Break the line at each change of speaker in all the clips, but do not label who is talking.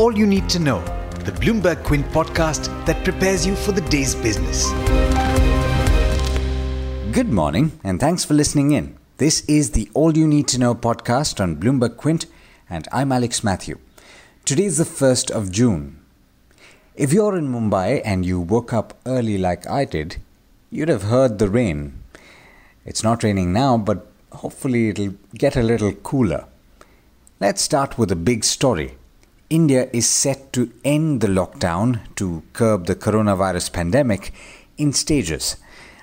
all you need to know, the Bloomberg Quint podcast that prepares you for the day's business.
Good morning, and thanks for listening in. This is the All You Need to Know podcast on Bloomberg Quint, and I'm Alex Matthew. Today is the 1st of June. If you're in Mumbai and you woke up early like I did, you'd have heard the rain. It's not raining now, but hopefully it'll get a little cooler. Let's start with a big story. India is set to end the lockdown to curb the coronavirus pandemic in stages.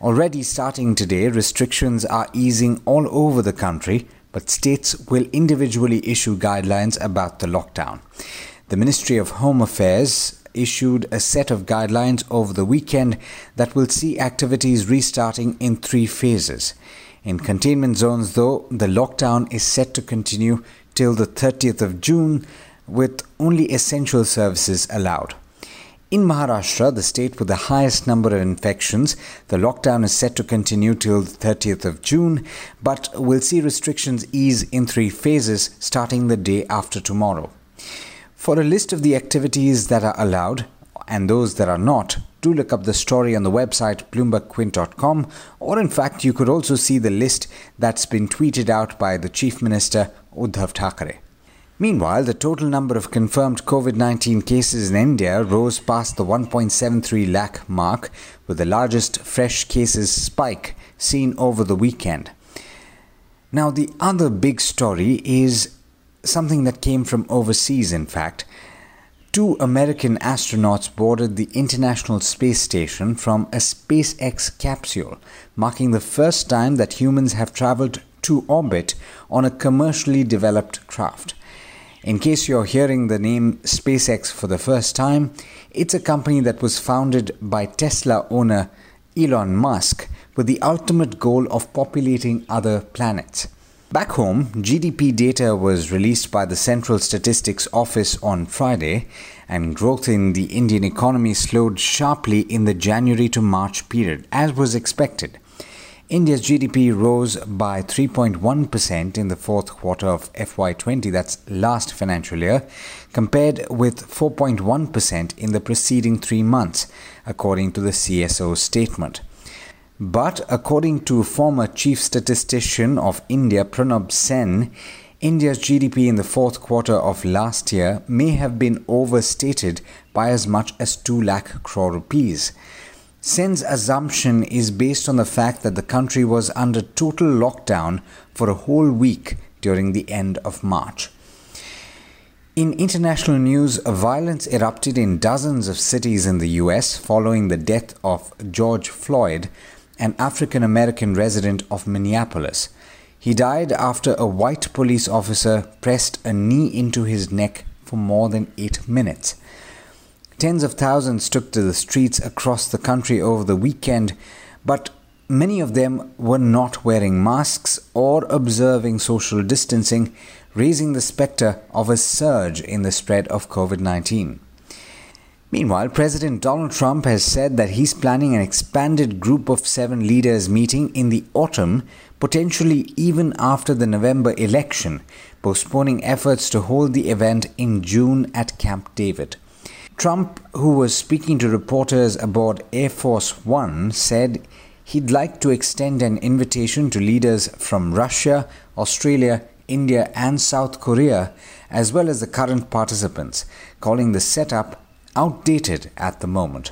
Already starting today, restrictions are easing all over the country, but states will individually issue guidelines about the lockdown. The Ministry of Home Affairs issued a set of guidelines over the weekend that will see activities restarting in three phases. In containment zones, though, the lockdown is set to continue till the 30th of June, with only essential services allowed. In Maharashtra, the state with the highest number of infections, the lockdown is set to continue till the 30th of June, but will see restrictions ease in three phases starting the day after tomorrow. For a list of the activities that are allowed and those that are not, do look up the story on the website bloombergquint.com, or in fact, you could also see the list that's been tweeted out by the Chief Minister Uddhav Thackeray. Meanwhile, the total number of confirmed COVID 19 cases in India rose past the 1.73 lakh mark, with the largest fresh cases spike seen over the weekend. Now, the other big story is something that came from overseas, in fact. Two American astronauts boarded the International Space Station from a SpaceX capsule, marking the first time that humans have traveled to orbit on a commercially developed craft. In case you're hearing the name SpaceX for the first time, it's a company that was founded by Tesla owner Elon Musk with the ultimate goal of populating other planets. Back home, GDP data was released by the Central Statistics Office on Friday, and growth in the Indian economy slowed sharply in the January to March period, as was expected. India's GDP rose by 3.1% in the fourth quarter of FY20, that's last financial year, compared with 4.1% in the preceding three months, according to the CSO statement. But according to former chief statistician of India Pranab Sen, India's GDP in the fourth quarter of last year may have been overstated by as much as 2 lakh crore rupees. Sen's assumption is based on the fact that the country was under total lockdown for a whole week during the end of March. In international news, violence erupted in dozens of cities in the US following the death of George Floyd an African American resident of Minneapolis. He died after a white police officer pressed a knee into his neck for more than eight minutes. Tens of thousands took to the streets across the country over the weekend, but many of them were not wearing masks or observing social distancing, raising the specter of a surge in the spread of COVID 19. Meanwhile, President Donald Trump has said that he's planning an expanded Group of Seven leaders meeting in the autumn, potentially even after the November election, postponing efforts to hold the event in June at Camp David. Trump, who was speaking to reporters aboard Air Force One, said he'd like to extend an invitation to leaders from Russia, Australia, India, and South Korea, as well as the current participants, calling the setup outdated at the moment.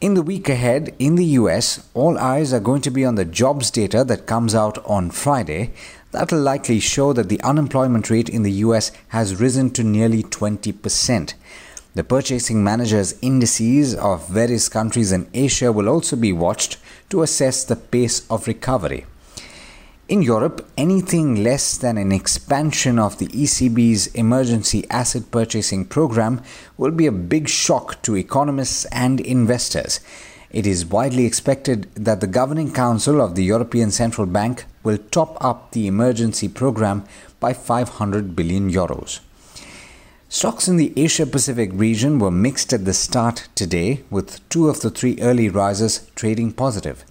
In the week ahead, in the US, all eyes are going to be on the jobs data that comes out on Friday. That'll likely show that the unemployment rate in the US has risen to nearly 20%. The purchasing managers' indices of various countries in Asia will also be watched to assess the pace of recovery. In Europe, anything less than an expansion of the ECB's emergency asset purchasing program will be a big shock to economists and investors. It is widely expected that the Governing Council of the European Central Bank will top up the emergency program by 500 billion euros. Stocks in the Asia Pacific region were mixed at the start today, with two of the three early risers trading positive.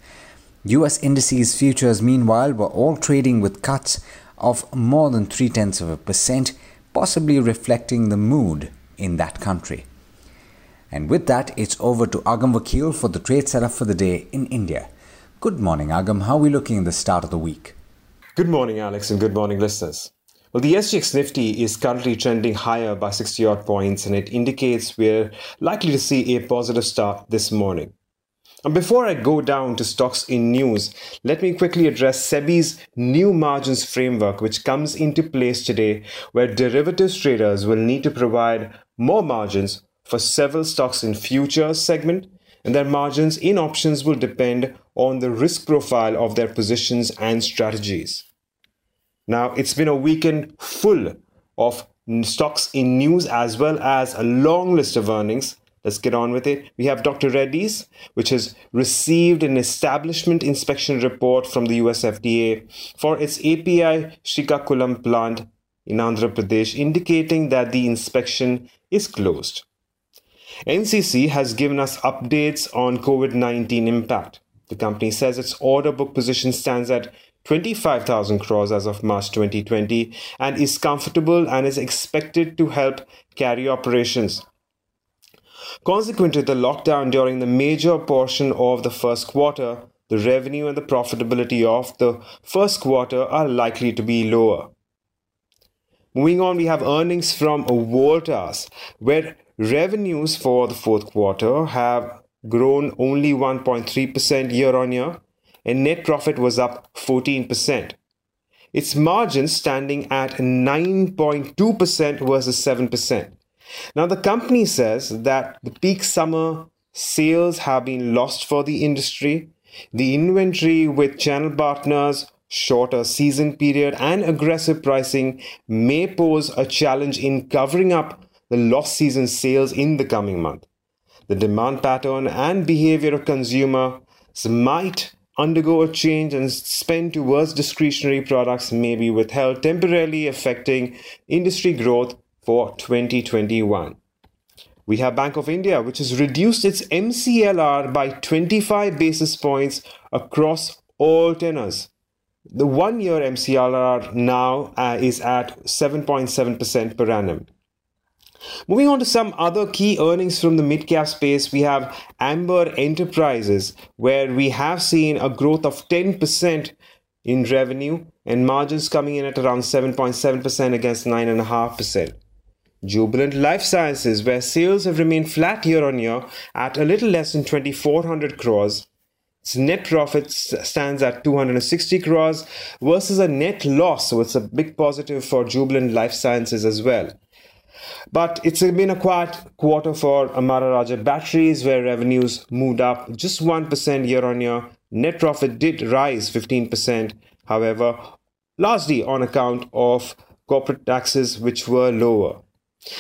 US indices futures, meanwhile, were all trading with cuts of more than three tenths of a percent, possibly reflecting the mood in that country. And with that, it's over to Agam Vakil for the trade setup for the day in India. Good morning, Agam. How are we looking in the start of the week?
Good morning, Alex, and good morning, listeners. Well, the SGX Nifty is currently trending higher by 60 odd points, and it indicates we're likely to see a positive start this morning. And before I go down to stocks in news, let me quickly address SEBI's new margins framework, which comes into place today, where derivatives traders will need to provide more margins for several stocks in futures segment, and their margins in options will depend on the risk profile of their positions and strategies. Now, it's been a weekend full of stocks in news as well as a long list of earnings. Let's get on with it. We have Dr. Reddy's, which has received an establishment inspection report from the US FDA for its API Srikakulam plant in Andhra Pradesh, indicating that the inspection is closed. NCC has given us updates on COVID 19 impact. The company says its order book position stands at 25,000 crores as of March 2020 and is comfortable and is expected to help carry operations. Consequent to the lockdown during the major portion of the first quarter, the revenue and the profitability of the first quarter are likely to be lower. Moving on, we have earnings from Voltas, where revenues for the fourth quarter have grown only 1.3% year on year and net profit was up 14%. Its margin standing at 9.2% versus 7%. Now, the company says that the peak summer sales have been lost for the industry. The inventory with channel partners, shorter season period, and aggressive pricing may pose a challenge in covering up the lost season sales in the coming month. The demand pattern and behavior of consumers might undergo a change and spend towards discretionary products may be withheld, temporarily affecting industry growth for 2021. We have Bank of India, which has reduced its MCLR by 25 basis points across all tenors. The one year MCLR now uh, is at 7.7% per annum. Moving on to some other key earnings from the mid cap space, we have Amber Enterprises, where we have seen a growth of 10% in revenue and margins coming in at around 7.7% against 9.5%. Jubilant Life Sciences, where sales have remained flat year on year at a little less than 2,400 crores. Its net profit stands at 260 crores versus a net loss, so it's a big positive for Jubilant Life Sciences as well. But it's been a quiet quarter for Amara batteries, where revenues moved up just 1% year on year. Net profit did rise 15%, however, largely on account of corporate taxes, which were lower.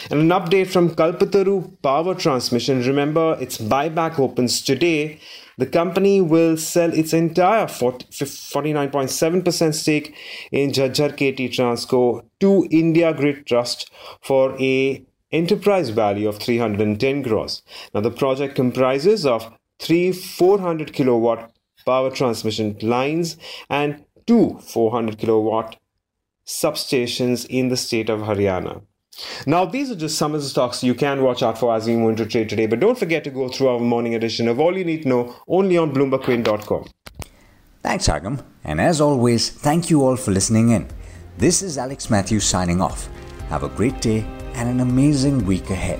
And an update from Kalpataru Power Transmission. Remember, its buyback opens today the company will sell its entire 49.7% stake in Jhajjar KT Transco to India Grid Trust for a enterprise value of 310 crores. Now the project comprises of three 400 kilowatt power transmission lines and two 400 kilowatt substations in the state of Haryana. Now, these are just some of the stocks you can watch out for as we move into trade today. But don't forget to go through our morning edition of All You Need to Know only on BloombergQuint.com.
Thanks, Agam. And as always, thank you all for listening in. This is Alex Matthews signing off. Have a great day and an amazing week ahead.